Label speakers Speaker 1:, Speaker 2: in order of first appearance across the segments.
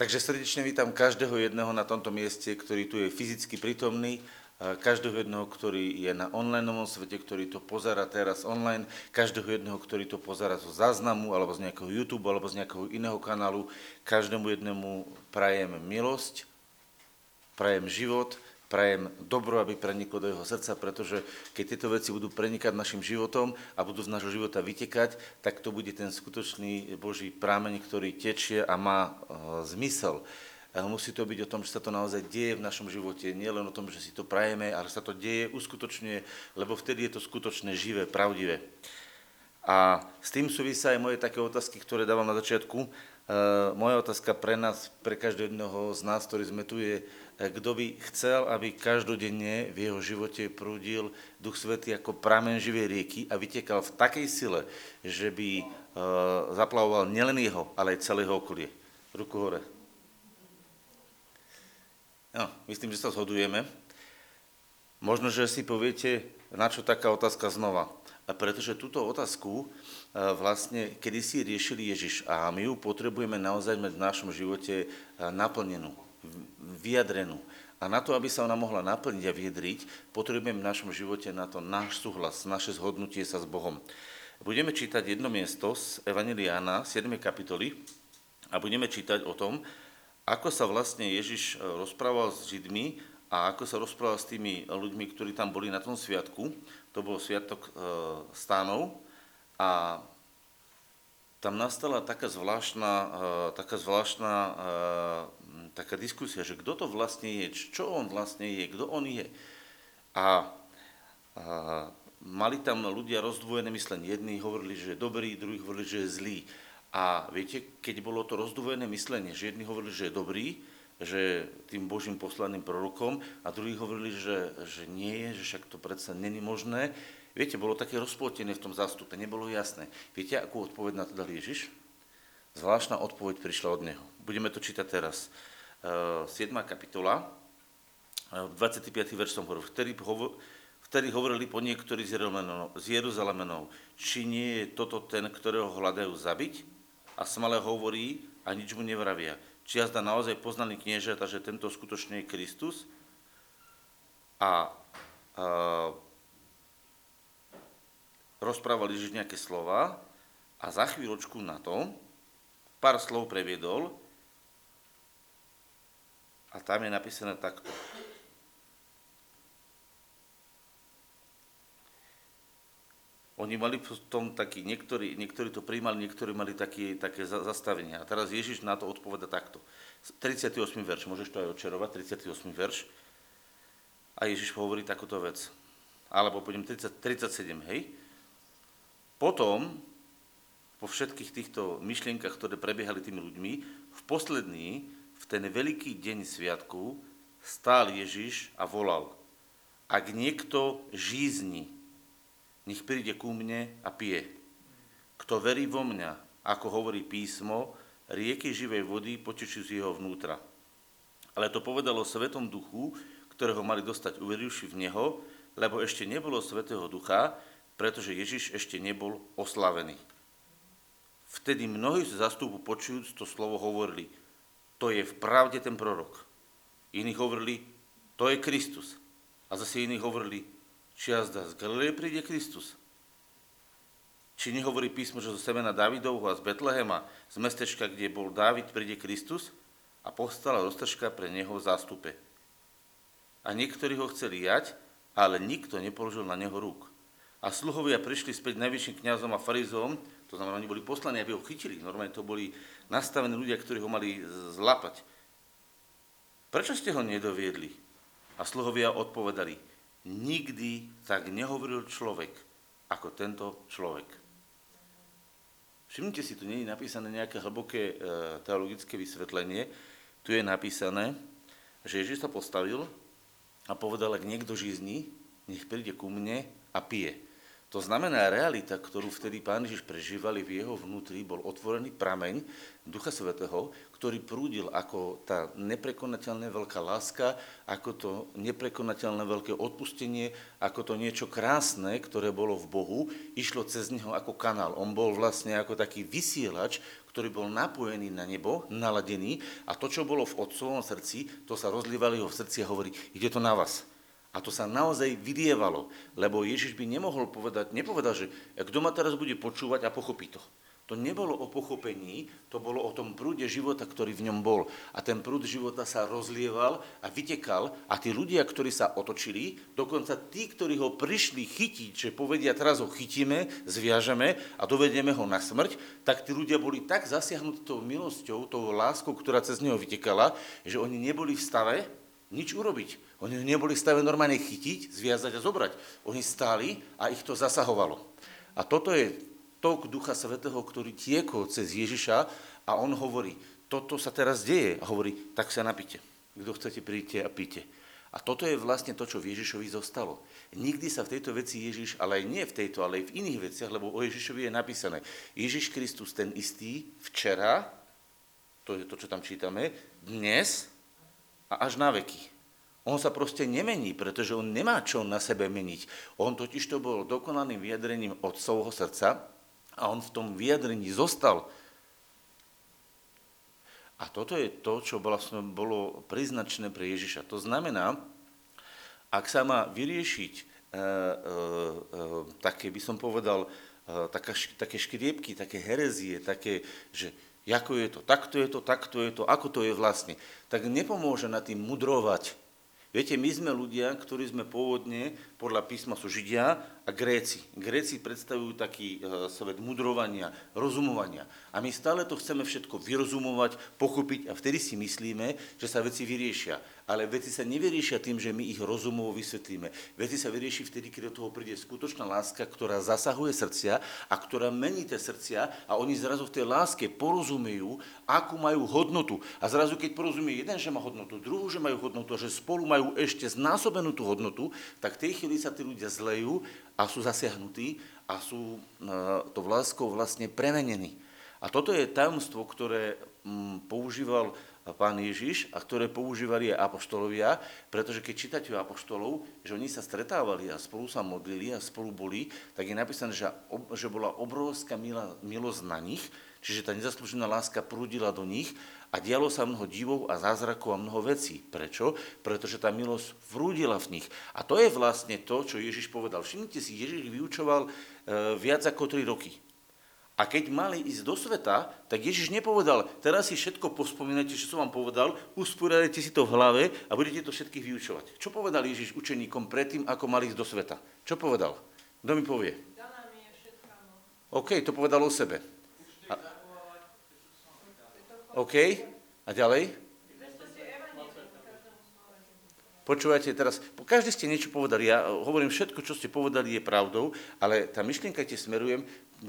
Speaker 1: Takže srdečne vítam každého jedného na tomto mieste, ktorý tu je fyzicky prítomný, každého jedného, ktorý je na online svete, ktorý to pozera teraz online, každého jedného, ktorý to pozera zo záznamu, alebo z nejakého YouTube, alebo z nejakého iného kanálu. Každému jednému prajem milosť, prajem život, prajem dobro, aby preniklo do jeho srdca, pretože keď tieto veci budú prenikať našim životom a budú z nášho života vytekať, tak to bude ten skutočný Boží prámeň, ktorý tečie a má uh, zmysel. Musí to byť o tom, že sa to naozaj deje v našom živote, nie len o tom, že si to prajeme, ale sa to deje, uskutočňuje, lebo vtedy je to skutočné, živé, pravdivé. A s tým súvisia aj moje také otázky, ktoré dávam na začiatku. Uh, moja otázka pre nás, pre každého jedného z nás, ktorý sme tu, je, kto by chcel, aby každodenne v jeho živote prúdil Duch Svetý ako pramen živej rieky a vytekal v takej sile, že by uh, zaplavoval nielen jeho, ale aj celého okolie. Ruku hore. No, myslím, že sa zhodujeme. Možno, že si poviete, na čo taká otázka znova. A pretože túto otázku vlastne kedysi riešili Ježiš a my ju potrebujeme naozaj mať v našom živote uh, naplnenú vyjadrenú. A na to, aby sa ona mohla naplniť a vyjadriť, potrebujeme v našom živote na to náš súhlas, naše zhodnutie sa s Bohom. Budeme čítať jedno miesto z Evangeliána, 7. kapitoly, a budeme čítať o tom, ako sa vlastne Ježiš e, rozprával s Židmi a ako sa rozprával s tými ľuďmi, ktorí tam boli na tom sviatku. To bol sviatok e, stánov a tam nastala taká zvláštna, e, taká zvláštna taká diskusia, že kto to vlastne je, čo on vlastne je, kto on je. A, a mali tam ľudia rozdvojené myslenie. Jedni hovorili, že je dobrý, druhí hovorili, že je zlý. A viete, keď bolo to rozdvojené myslenie, že jedni hovorili, že je dobrý, že tým Božím poslaným prorokom a druhí hovorili, že, že nie je, že však to predsa není možné. Viete, bolo také rozplotené v tom zástupe, nebolo jasné. Viete, akú odpoveď na to dal Ježiš? Zvláštna odpoveď prišla od neho. Budeme to čítať teraz. 7. kapitola, 25. verš som hovoril, vtedy, hovor, vtedy hovorili po niektorí z Jeruzalemenov, či nie je toto ten, ktorého hľadajú zabiť? A smalé hovorí a nič mu nevravia. Či jazda naozaj poznaný kniežata, že tento skutočne je Kristus? A, a rozprávali Ježiš nejaké slova a za chvíľočku na to pár slov previedol a tam je napísané takto. Oni mali v tom taký, niektorí, niektorí to príjmali, niektorí mali taký, také zastavenie. A teraz Ježiš na to odpoveda takto. 38. verš, môžeš to aj odčerovať, 38. verš. A Ježiš hovorí takúto vec. Alebo poďme 30, 37, hej. Potom, po všetkých týchto myšlienkach, ktoré prebiehali tými ľuďmi, v posledný v ten veľký deň sviatku stál Ježiš a volal, ak niekto žízni, nech príde ku mne a pije. Kto verí vo mňa, ako hovorí písmo, rieky živej vody potečú z jeho vnútra. Ale to povedalo Svetom Duchu, ktorého mali dostať uverivši v Neho, lebo ešte nebolo Svetého Ducha, pretože Ježiš ešte nebol oslavený. Vtedy mnohí z zastupu počujúc to slovo hovorili, to je v pravde ten prorok. Iní hovorili, to je Kristus. A zase iní hovorili, či jazda z Galileje príde Kristus. Či nehovorí písmo, že zo semena Davidovho a z Betlehema, z mestečka, kde bol Dávid, príde Kristus a postala roztržka pre neho v zástupe. A niektorí ho chceli jať, ale nikto nepoložil na neho rúk. A sluhovia prišli späť najvyšším kňazom a farizom, to znamená, oni boli poslaní, aby ho chytili. Normálne to boli nastavení ľudia, ktorí ho mali zlapať. Prečo ste ho nedoviedli? A sluhovia odpovedali, nikdy tak nehovoril človek, ako tento človek. Všimnite si, tu nie je napísané nejaké hlboké e, teologické vysvetlenie. Tu je napísané, že Ježiš sa postavil a povedal, ak niekto žizní, nech príde ku mne a pije. To znamená, realita, ktorú vtedy pán Ježiš prežívali v jeho vnútri, bol otvorený prameň Ducha Svetého, ktorý prúdil ako tá neprekonateľná veľká láska, ako to neprekonateľné veľké odpustenie, ako to niečo krásne, ktoré bolo v Bohu, išlo cez neho ako kanál. On bol vlastne ako taký vysielač, ktorý bol napojený na nebo, naladený a to, čo bolo v otcovom srdci, to sa rozlievali ho v srdci a hovorí, ide to na vás. A to sa naozaj vylievalo, lebo Ježiš by nemohol povedať, nepovedal, že kto ma teraz bude počúvať a pochopí to. To nebolo o pochopení, to bolo o tom prúde života, ktorý v ňom bol. A ten prúd života sa rozlieval a vytekal a tí ľudia, ktorí sa otočili, dokonca tí, ktorí ho prišli chytiť, že povedia, teraz ho chytíme, zviažeme a dovedieme ho na smrť, tak tí ľudia boli tak zasiahnutí tou milosťou, tou láskou, ktorá cez neho vytekala, že oni neboli v stave nič urobiť. Oni neboli v stave normálne chytiť, zviazať a zobrať. Oni stáli a ich to zasahovalo. A toto je tok Ducha Svetého, ktorý tiekol cez Ježiša a on hovorí, toto sa teraz deje. A hovorí, tak sa napite. Kto chcete, príďte a píte. A toto je vlastne to, čo v Ježišovi zostalo. Nikdy sa v tejto veci Ježiš, ale aj nie v tejto, ale aj v iných veciach, lebo o Ježišovi je napísané. Ježiš Kristus ten istý včera, to je to, čo tam čítame, dnes a až na veky. On sa proste nemení, pretože on nemá čo na sebe meniť. On totiž to bol dokonalým vyjadrením otcovho srdca a on v tom vyjadrení zostal. A toto je to, čo vlastne bolo priznačné pre Ježiša. To znamená, ak sa má vyriešiť e, e, e, také, by som povedal, e, taká, také škriepky, také herezie, také, že ako je to, takto je to, takto je to, ako to je vlastne, tak nepomôže na tým mudrovať, Viete, my sme ľudia, ktorí sme pôvodne, podľa písma sú Židia a Gréci. Gréci predstavujú taký e, svet mudrovania, rozumovania. A my stále to chceme všetko vyrozumovať, pochopiť a vtedy si myslíme, že sa veci vyriešia ale veci sa nevyriešia tým, že my ich rozumovo vysvetlíme. Veci sa vyrieši vtedy, keď do toho príde skutočná láska, ktorá zasahuje srdcia a ktorá mení tie srdcia a oni zrazu v tej láske porozumejú, akú majú hodnotu. A zrazu, keď porozumie jeden, že má hodnotu, druhú, že majú hodnotu, že spolu majú ešte znásobenú tú hodnotu, tak tej chvíli sa tí ľudia zlejú a sú zasiahnutí a sú to láskou vlastne premenení. A toto je tajomstvo, ktoré mm, používal pán Ježiš a ktoré používali aj apoštolovia, pretože keď čítate o apoštolov, že oni sa stretávali a spolu sa modlili a spolu boli, tak je napísané, že, že bola obrovská milosť na nich, čiže tá nezaslúžená láska prúdila do nich a dialo sa mnoho divov a zázrakov a mnoho vecí. Prečo? Pretože tá milosť vrúdila v nich. A to je vlastne to, čo Ježiš povedal. Všimnite si, Ježiš vyučoval e, viac ako 3 roky. A keď mali ísť do sveta, tak Ježiš nepovedal, teraz si všetko pospomínajte, čo som vám povedal, usporiadajte si to v hlave a budete to všetkých vyučovať. Čo povedal Ježiš učeníkom predtým, ako mali ísť do sveta? Čo povedal? Kto mi povie? OK, to povedal o sebe. A... OK, a ďalej? Počúvajte teraz, každý ste niečo povedali, ja hovorím, všetko, čo ste povedali, je pravdou, ale tá myšlienka, tie smerujem,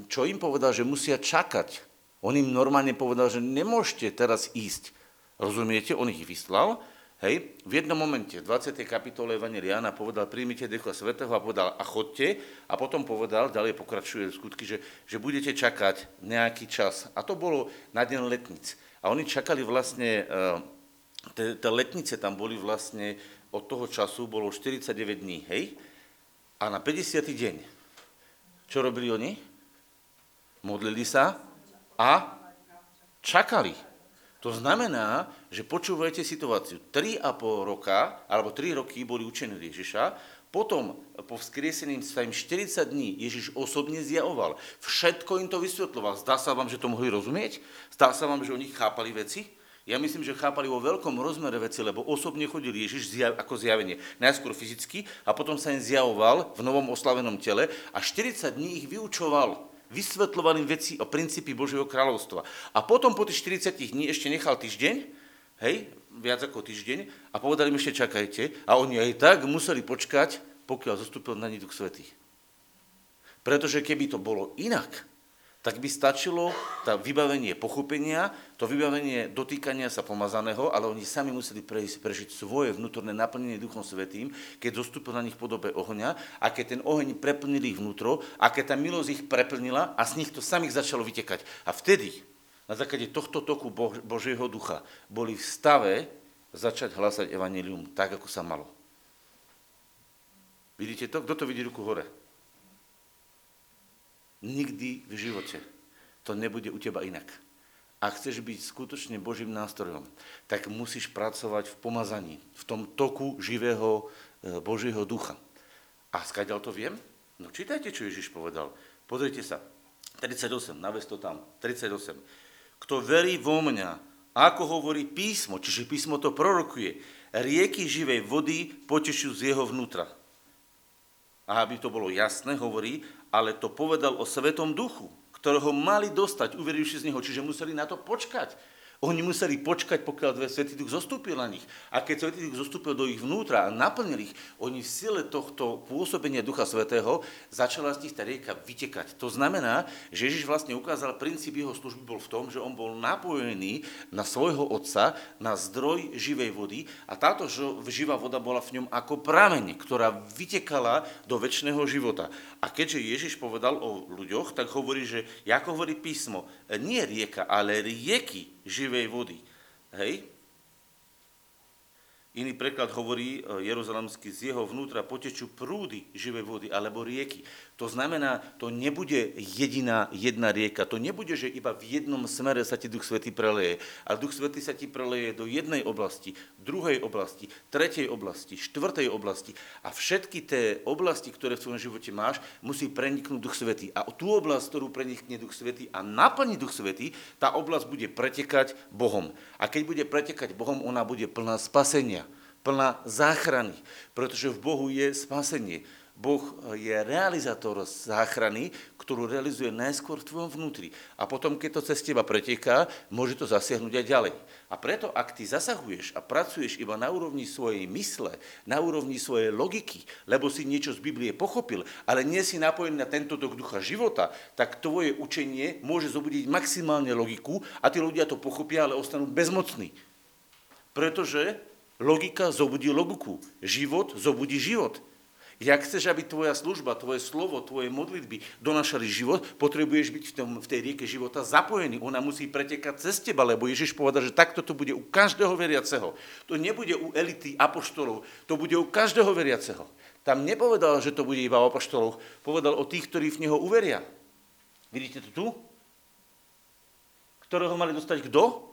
Speaker 1: čo im povedal, že musia čakať. On im normálne povedal, že nemôžete teraz ísť. Rozumiete? On ich vyslal. Hej, v jednom momente, v 20. kapitole Evangeliána povedal, príjmite Ducha Svetého a povedal, a chodte. A potom povedal, ďalej pokračuje v skutky, že, že budete čakať nejaký čas. A to bolo na deň letnic. A oni čakali vlastne, tie letnice tam boli vlastne, od toho času bolo 49 dní, hej? A na 50. deň, čo robili oni? modlili sa a čakali. To znamená, že počúvajte situáciu. 3,5 roka, alebo 3 roky boli učení Ježiša, potom po vzkriesení sa im 40 dní Ježiš osobne zjavoval. Všetko im to vysvetloval. Zdá sa vám, že to mohli rozumieť? Zdá sa vám, že oni chápali veci? Ja myslím, že chápali vo veľkom rozmere veci, lebo osobne chodil Ježiš zjav, ako zjavenie. Najskôr fyzicky a potom sa im zjavoval v novom oslavenom tele a 40 dní ich vyučoval vysvetľovaným veci o princípy Božieho kráľovstva. A potom po tých 40 dní ešte nechal týždeň, hej, viac ako týždeň, a povedali im ešte čakajte, a oni aj tak museli počkať, pokiaľ zostúpil na nich Duch Svetý. Pretože keby to bolo inak, tak by stačilo to vybavenie pochopenia, to vybavenie dotýkania sa pomazaného, ale oni sami museli prejsť, prežiť svoje vnútorné naplnenie Duchom Svetým, keď zostúpil na nich podobe ohňa a keď ten oheň preplnil ich vnútro a keď tá milosť ich preplnila a z nich to samých začalo vytekať. A vtedy, na základe tohto toku Božieho ducha, boli v stave začať hlasať evanilium tak, ako sa malo. Vidíte to? Kto to vidí ruku hore? Nikdy v živote to nebude u teba inak. Ak chceš byť skutočne Božím nástrojom, tak musíš pracovať v pomazaní, v tom toku živého e, Božieho ducha. A skáďal to viem? No čítajte, čo Ježiš povedal. Pozrite sa. 38, naves to tam. 38. Kto verí vo mňa, ako hovorí písmo, čiže písmo to prorokuje, rieky živej vody potešujú z jeho vnútra. A aby to bolo jasné, hovorí, ale to povedal o Svetom duchu, ktorého mali dostať, uverivši z neho, čiže museli na to počkať. Oni museli počkať, pokiaľ Svetý Duch zostúpil na nich. A keď Svetý Duch zostúpil do ich vnútra a naplnil ich, oni v sile tohto pôsobenia Ducha Svetého začala z nich tá rieka vytekať. To znamená, že Ježiš vlastne ukázal, princíp jeho služby bol v tom, že on bol napojený na svojho otca, na zdroj živej vody a táto živá voda bola v ňom ako prameň, ktorá vytekala do väčšného života. A keďže Ježiš povedal o ľuďoch, tak hovorí, že, ako hovorí písmo, nie rieka, ale rieky živej vody. Hej? Iný preklad hovorí e, jeruzalemský, z jeho vnútra potečú prúdy živej vody alebo rieky. To znamená, to nebude jediná jedna rieka, to nebude, že iba v jednom smere sa ti Duch Svetý preleje, ale Duch Svetý sa ti preleje do jednej oblasti, druhej oblasti, tretej oblasti, štvrtej oblasti a všetky tie oblasti, ktoré v tvojom živote máš, musí preniknúť Duch Svetý. A tú oblasť, ktorú prenikne Duch Svetý a naplní Duch Svetý, tá oblasť bude pretekať Bohom. A keď bude pretekať Bohom, ona bude plná spasenia plná záchrany, pretože v Bohu je spasenie. Boh je realizátor záchrany, ktorú realizuje najskôr v tvojom vnútri. A potom, keď to cez teba preteká, môže to zasiahnuť aj ďalej. A preto, ak ty zasahuješ a pracuješ iba na úrovni svojej mysle, na úrovni svojej logiky, lebo si niečo z Biblie pochopil, ale nie si napojený na tento tok ducha života, tak tvoje učenie môže zobudiť maximálne logiku a tí ľudia to pochopia, ale ostanú bezmocní. Pretože Logika zobudí logiku. Život zobudí život. Jak chceš, aby tvoja služba, tvoje slovo, tvoje modlitby donašali život, potrebuješ byť v, tom, v tej rieke života zapojený. Ona musí pretekať cez teba, lebo Ježiš povedal, že takto to bude u každého veriaceho. To nebude u elity apoštolov, to bude u každého veriaceho. Tam nepovedal, že to bude iba o apoštoloch, povedal o tých, ktorí v Neho uveria. Vidíte to tu? Ktorého mali dostať kto?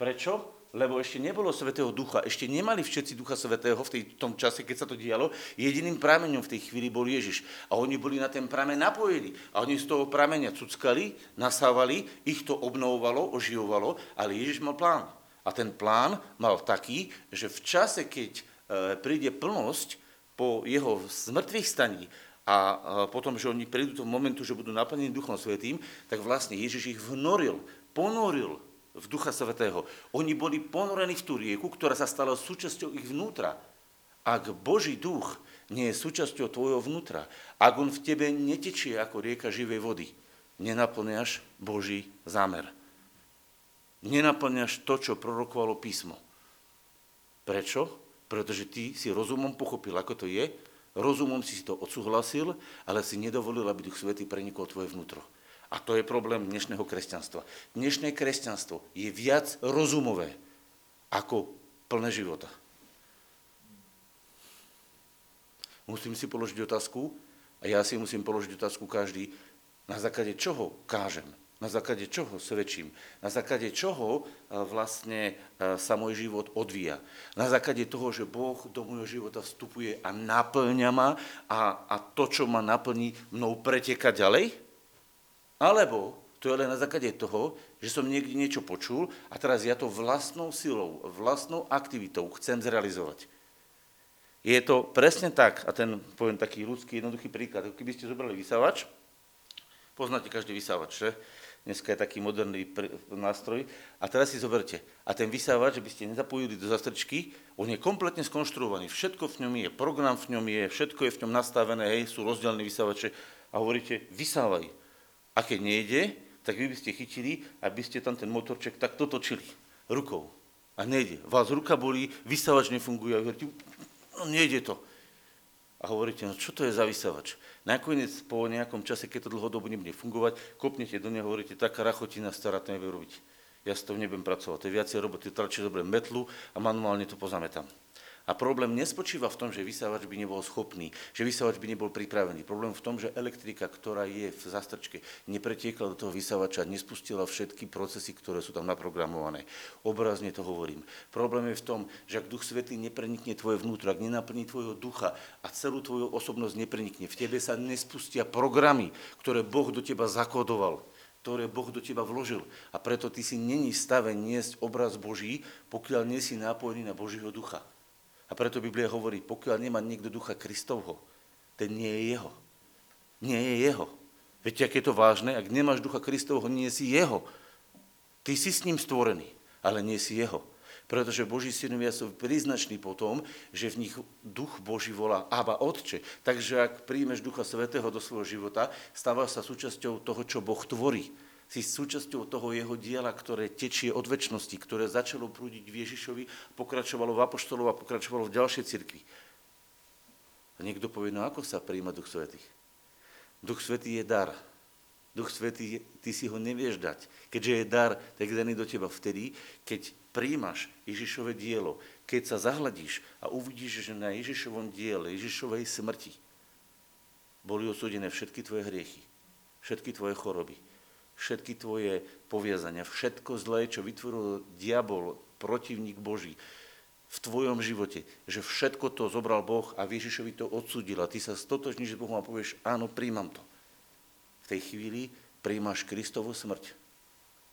Speaker 1: Prečo? Lebo ešte nebolo Svetého Ducha, ešte nemali všetci Ducha Svetého v tej, tom čase, keď sa to dialo, jediným prameňom v tej chvíli bol Ježiš. A oni boli na ten prameň napojení. A oni z toho prameňa cuckali, nasávali, ich to obnovovalo, oživovalo, ale Ježiš mal plán. A ten plán mal taký, že v čase, keď e, príde plnosť po jeho zmrtvých staní a potom, že oni prídu do momentu, že budú naplnení Duchom Svetým, tak vlastne Ježiš ich vnoril, ponoril v Ducha Svetého. Oni boli ponorení v tú rieku, ktorá sa stala súčasťou ich vnútra. Ak Boží duch nie je súčasťou tvojho vnútra, ak on v tebe netečie ako rieka živej vody, nenaplňaš Boží zámer. Nenaplňaš to, čo prorokovalo písmo. Prečo? Pretože ty si rozumom pochopil, ako to je, rozumom si to odsúhlasil, ale si nedovolil, aby Duch Svetý prenikol tvoje vnútro. A to je problém dnešného kresťanstva. Dnešné kresťanstvo je viac rozumové ako plné života. Musím si položiť otázku, a ja si musím položiť otázku každý, na základe čoho kážem, na základe čoho svedčím, na základe čoho e, vlastne e, sa môj život odvíja. Na základe toho, že Boh do môjho života vstupuje a naplňa ma a, a to, čo ma naplní, mnou preteka ďalej? Alebo to je len na základe toho, že som niekde niečo počul a teraz ja to vlastnou silou, vlastnou aktivitou chcem zrealizovať. Je to presne tak, a ten poviem taký ľudský jednoduchý príklad, keby ste zobrali vysávač, poznáte každý vysávač, že? Dneska je taký moderný nástroj. A teraz si zoberte. A ten vysávač, by ste nezapojili do zastrčky, on je kompletne skonštruovaný. Všetko v ňom je, program v ňom je, všetko je v ňom nastavené, hej, sú rozdielne vysávače a hovoríte, vysávaj. A keď nejde, tak vy by ste chytili, aby ste tam ten motorček takto točili rukou. A nejde. Vás ruka bolí, vysávač nefunguje. A hovoríte, no nejde to. A hovoríte, no čo to je za vysávač? Nakoniec po nejakom čase, keď to dlhodobo nebude fungovať, kopnete do neho, hovoríte, taká rachotina stará to nevie robiť. Ja s tom nebudem pracovať. To je viacej roboty, radšej dobre metlu a manuálne to pozametám. A problém nespočíva v tom, že vysávač by nebol schopný, že vysávač by nebol pripravený. Problém v tom, že elektrika, ktorá je v zastrčke, nepretiekla do toho vysávača, nespustila všetky procesy, ktoré sú tam naprogramované. Obrazne to hovorím. Problém je v tom, že ak Duch Svetý neprenikne tvoje vnútro, ak nenaplní tvojho ducha a celú tvoju osobnosť neprenikne, v tebe sa nespustia programy, ktoré Boh do teba zakodoval ktoré Boh do teba vložil. A preto ty si není stave niesť obraz Boží, pokiaľ nie si nápojený na Božího ducha. A preto Biblia hovorí, pokiaľ nemá niekto ducha Kristovho, ten nie je jeho. Nie je jeho. Viete, ak je to vážne? Ak nemáš ducha Kristovho, nie si jeho. Ty si s ním stvorený, ale nie si jeho. Pretože Boží synovia sú príznační po tom, že v nich duch Boží volá Aba Otče. Takže ak príjmeš ducha Svetého do svojho života, stáva sa súčasťou toho, čo Boh tvorí si súčasťou toho jeho diela, ktoré tečie od väčšnosti, ktoré začalo prúdiť v Ježišovi, pokračovalo v Apoštolov a pokračovalo v ďalšej cirkvi. A niekto povie, no ako sa príjma Duch Svetý? Duch Svetý je dar. Duch Svetý, ty si ho nevieš dať. Keďže je dar, tak daný do teba vtedy, keď príjmaš Ježišové dielo, keď sa zahľadíš a uvidíš, že na Ježišovom diele, Ježišovej smrti boli odsúdené všetky tvoje hriechy, všetky tvoje choroby, všetky tvoje poviazania, všetko zlé, čo vytvoril diabol, protivník Boží v tvojom živote, že všetko to zobral Boh a Ježišovi to odsudil a ty sa stotožníš s Bohom a povieš, áno, príjmam to. V tej chvíli príjmaš Kristovú smrť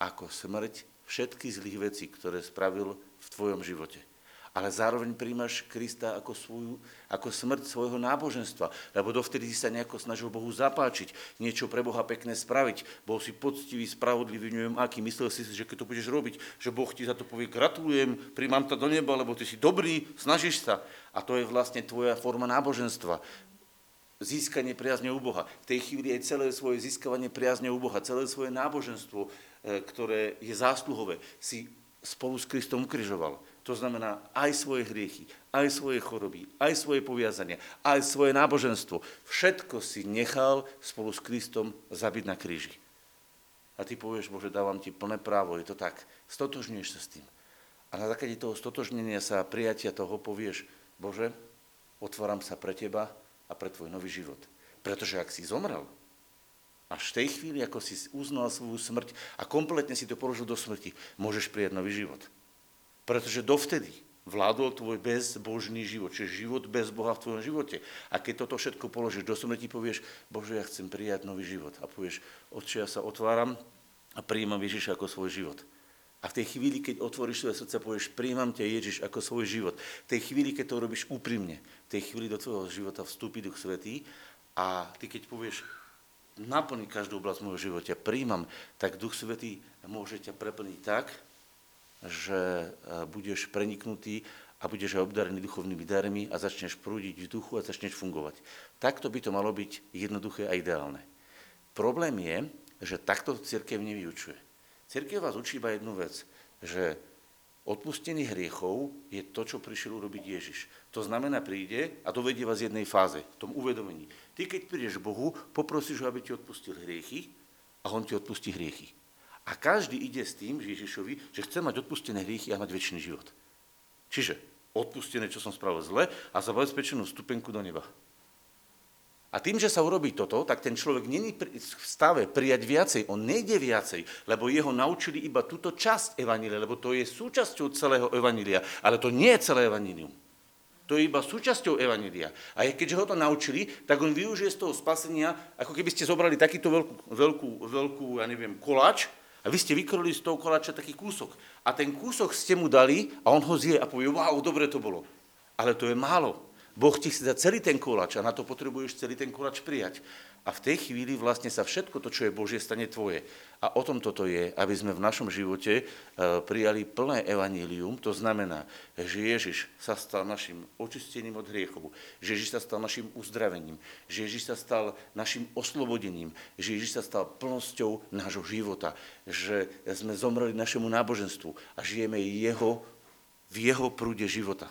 Speaker 1: ako smrť všetky zlých vecí, ktoré spravil v tvojom živote ale zároveň príjmaš Krista ako, svoju, ako smrť svojho náboženstva, lebo dovtedy si sa nejako snažil Bohu zapáčiť, niečo pre Boha pekné spraviť, bol si poctivý, spravodlivý, neviem aký, myslel si, že keď to budeš robiť, že Boh ti za to povie, gratulujem, príjmam to do neba, lebo ty si dobrý, snažíš sa. A to je vlastne tvoja forma náboženstva získanie priazne u Boha. V tej chvíli aj celé svoje získavanie priazne u Boha, celé svoje náboženstvo, e, ktoré je zásluhové, si spolu s Kristom ukrižoval. To znamená aj svoje hriechy, aj svoje choroby, aj svoje poviazania, aj svoje náboženstvo. Všetko si nechal spolu s Kristom zabiť na kríži. A ty povieš, Bože, dávam ti plné právo, je to tak. Stotožňuješ sa s tým. A na základe toho stotožnenia sa a prijatia toho povieš, Bože, otváram sa pre teba a pre tvoj nový život. Pretože ak si zomrel, až v tej chvíli, ako si uznal svoju smrť a kompletne si to položil do smrti, môžeš prijať nový život. Pretože dovtedy vládol tvoj bezbožný život, čiže život bez Boha v tvojom živote. A keď toto všetko položíš do smrti, povieš, Bože, ja chcem prijať nový život. A povieš, Otče, ja sa otváram a prijímam Ježiša ako svoj život. A v tej chvíli, keď otvoríš svoje srdce, povieš, príjmam ťa Ježiš ako svoj život. V tej chvíli, keď to robíš úprimne, v tej chvíli do tvojho života vstúpi Duch Svetý a ty keď povieš, naplní každú oblasť môjho života, príjmam, tak Duch Svetý môže ťa preplniť tak, že e, budeš preniknutý a budeš aj obdarený duchovnými darmi a začneš prúdiť v duchu a začneš fungovať. Takto by to malo byť jednoduché a ideálne. Problém je, že takto církev nevyučuje. Církev vás učí iba jednu vec, že odpustenie hriechov je to, čo prišiel urobiť Ježiš. To znamená, príde a dovedie vás v jednej fáze, v tom uvedomení. Ty, keď prídeš Bohu, poprosíš ho, aby ti odpustil hriechy a on ti odpustí hriechy. A každý ide s tým Ježišovi, že chce mať odpustené hriechy a mať väčší život. Čiže odpustené, čo som spravil zle a zabezpečenú stupenku do neba. A tým, že sa urobí toto, tak ten človek není v stave prijať viacej, on nejde viacej, lebo jeho naučili iba túto časť Evanília, lebo to je súčasťou celého Evanília, ale to nie je celé Evanílium. To je iba súčasťou Evanília. A keďže ho to naučili, tak on využije z toho spasenia, ako keby ste zobrali takýto veľkú, veľkú, veľkú ja neviem, koláč a vy ste vykrojili z toho koláča taký kúsok. A ten kúsok ste mu dali a on ho zje a povie, wow, dobre to bolo. Ale to je málo. Boh ti chce dať celý ten koláč a na to potrebuješ celý ten koláč prijať. A v tej chvíli vlastne sa všetko to, čo je Božie, stane tvoje. A o tom toto je, aby sme v našom živote e, prijali plné evanílium. To znamená, že Ježiš sa stal našim očistením od hriechov, že Ježiš sa stal našim uzdravením, že Ježiš sa stal našim oslobodením, že Ježiš sa stal plnosťou nášho života, že sme zomreli našemu náboženstvu a žijeme jeho, v jeho prúde života.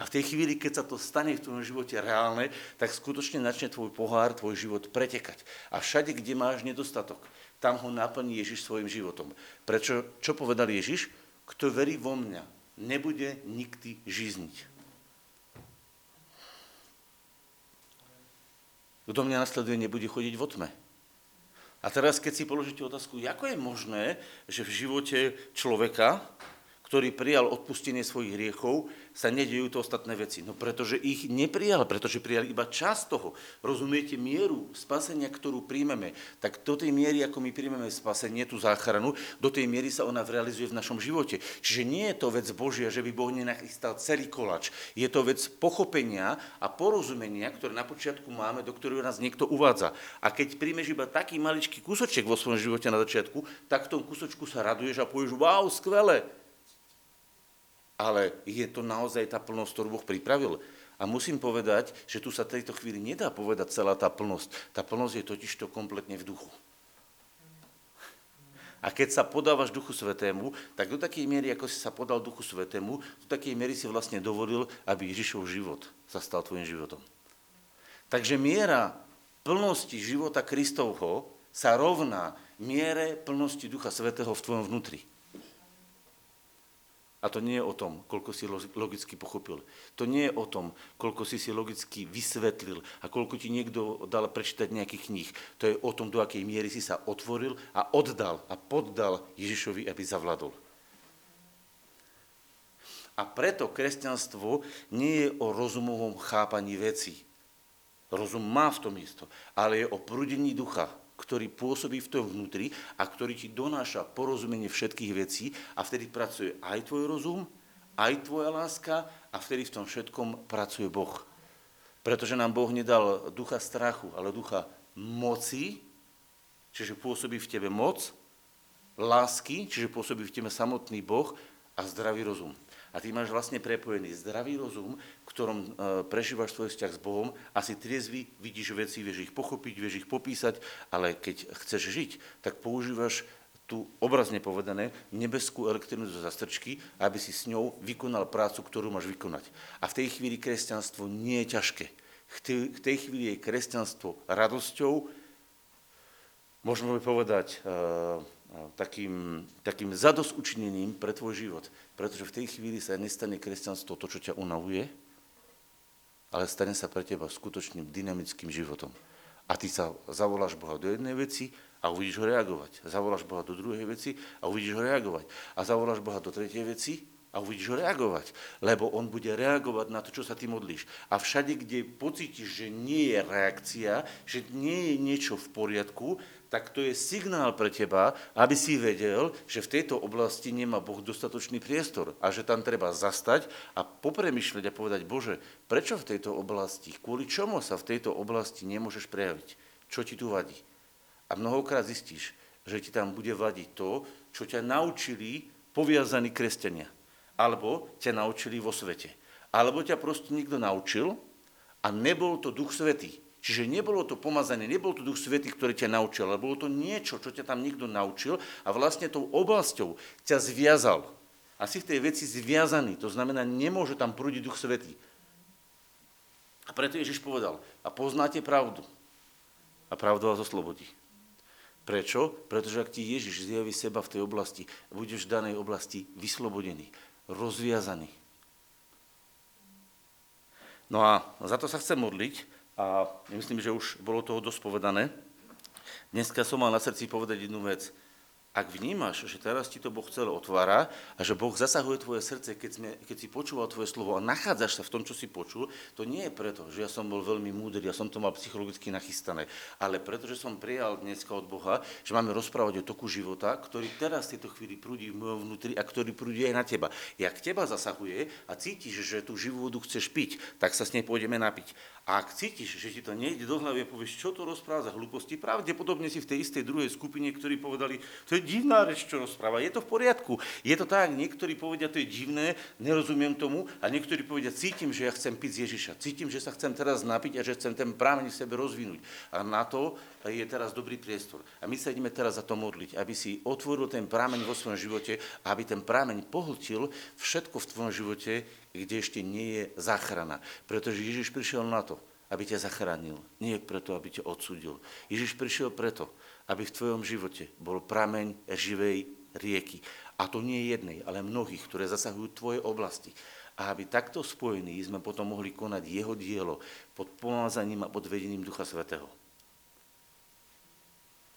Speaker 1: A v tej chvíli, keď sa to stane v tvojom živote reálne, tak skutočne začne tvoj pohár, tvoj život pretekať. A všade, kde máš nedostatok, tam ho naplní Ježiš svojim životom. Prečo, čo povedal Ježiš? Kto verí vo mňa, nebude nikdy žizniť. Kto mňa nasleduje, nebude chodiť v otme. A teraz, keď si položíte otázku, ako je možné, že v živote človeka, ktorý prijal odpustenie svojich hriechov, sa nedejú to ostatné veci. No pretože ich neprijal, pretože prijal iba čas toho. Rozumiete mieru spasenia, ktorú príjmeme, tak do tej miery, ako my príjmeme spasenie, tú záchranu, do tej miery sa ona realizuje v našom živote. Čiže nie je to vec Božia, že by Boh nenachystal celý kolač. Je to vec pochopenia a porozumenia, ktoré na počiatku máme, do ktorého nás niekto uvádza. A keď príjmeš iba taký maličký kúsoček vo svojom živote na začiatku, tak v tom kúsočku sa raduješ a povieš, wow, skvelé, ale je to naozaj tá plnosť, ktorú Boh pripravil. A musím povedať, že tu sa tejto chvíli nedá povedať celá tá plnosť. Tá plnosť je totiž to kompletne v duchu. A keď sa podávaš Duchu Svetému, tak do takej miery, ako si sa podal Duchu Svetému, do takej miery si vlastne dovolil, aby Ježišov život sa stal tvojim životom. Takže miera plnosti života Kristovho sa rovná miere plnosti Ducha Svetého v tvojom vnútri. A to nie je o tom, koľko si logicky pochopil. To nie je o tom, koľko si si logicky vysvetlil a koľko ti niekto dal prečítať nejakých kníh. To je o tom, do akej miery si sa otvoril a oddal a poddal Ježišovi, aby zavladol. A preto kresťanstvo nie je o rozumovom chápaní vecí. Rozum má v tom isto, ale je o prúdení ducha, ktorý pôsobí v tom vnútri a ktorý ti donáša porozumenie všetkých vecí a vtedy pracuje aj tvoj rozum, aj tvoja láska a vtedy v tom všetkom pracuje Boh. Pretože nám Boh nedal ducha strachu, ale ducha moci, čiže pôsobí v tebe moc, lásky, čiže pôsobí v tebe samotný Boh a zdravý rozum a ty máš vlastne prepojený zdravý rozum, v ktorom e, prežívaš svoj vzťah s Bohom a si triezvy, vidíš veci, vieš ich pochopiť, vieš ich popísať, ale keď chceš žiť, tak používaš tú obrazne povedané nebeskú elektrinu zo zastrčky, aby si s ňou vykonal prácu, ktorú máš vykonať. A v tej chvíli kresťanstvo nie je ťažké. V tej chvíli je kresťanstvo radosťou, môžeme povedať, uh, takým, takým zadosučinením pre tvoj život. Pretože v tej chvíli sa nestane kresťanstvo to, čo ťa unavuje, ale stane sa pre teba skutočným dynamickým životom. A ty sa zavoláš Boha do jednej veci a uvidíš ho reagovať. Zavoláš Boha do druhej veci a uvidíš ho reagovať. A zavoláš Boha do tretej veci a uvidíš ho reagovať. Lebo on bude reagovať na to, čo sa ty modlíš. A všade, kde pocítiš, že nie je reakcia, že nie je niečo v poriadku, tak to je signál pre teba, aby si vedel, že v tejto oblasti nemá Boh dostatočný priestor a že tam treba zastať a popremýšľať a povedať, Bože, prečo v tejto oblasti, kvôli čomu sa v tejto oblasti nemôžeš prejaviť? Čo ti tu vadí? A mnohokrát zistíš, že ti tam bude vadiť to, čo ťa naučili poviazaní kresťania. Alebo ťa naučili vo svete. Alebo ťa proste niekto naučil a nebol to Duch Svetý Čiže nebolo to pomazanie, nebol to Duch Svetý, ktorý ťa naučil, ale bolo to niečo, čo ťa tam niekto naučil a vlastne tou oblasťou ťa zviazal. A si v tej veci zviazaný, to znamená, nemôže tam prúdiť Duch Svetý. A preto Ježiš povedal, a poznáte pravdu. A pravdu vás oslobodí. Prečo? Pretože ak ti Ježiš zjaví seba v tej oblasti, budeš v danej oblasti vyslobodený, rozviazaný. No a za to sa chcem modliť, a myslím, že už bolo toho dosť povedané. Dneska som mal na srdci povedať jednu vec. ak vnímaš, že teraz ti to Boh celé otvára a že Boh zasahuje tvoje srdce, keď, sme, keď si počúval tvoje slovo a nachádzaš sa v tom, čo si počul, to nie je preto, že ja som bol veľmi múdry, ja som to mal psychologicky nachystané, ale preto, že som prijal dneska od Boha, že máme rozprávať o toku života, ktorý teraz v tejto chvíli prúdi v mojom vnútri a ktorý prúdi aj na teba. Jak teba zasahuje a cítiš, že tú živú vodu chceš piť, tak sa s nej pôjdeme napiť. A ak cítiš, že ti to nejde do hlavy a povieš, čo to rozpráva za hlúposti, pravdepodobne si v tej istej druhej skupine, ktorí povedali, to je divná reč, čo rozpráva. Je to v poriadku. Je to tak, niektorí povedia, to je divné, nerozumiem tomu, a niektorí povedia, cítim, že ja chcem piť z Ježiša. Cítim, že sa chcem teraz napiť a že chcem ten prámeň v sebe rozvinúť. A na to je teraz dobrý priestor. A my sa ideme teraz za to modliť, aby si otvoril ten prámeň vo svojom živote aby ten prámeň pohltil všetko v tvojom živote, kde ešte nie je záchrana. Pretože Ježiš prišiel na to, aby ťa zachránil, nie preto, aby ťa odsudil. Ježiš prišiel preto, aby v tvojom živote bol prameň živej rieky. A to nie jednej, ale mnohých, ktoré zasahujú tvoje oblasti. A aby takto spojení sme potom mohli konať jeho dielo pod pomázaním a pod vedením Ducha Svetého.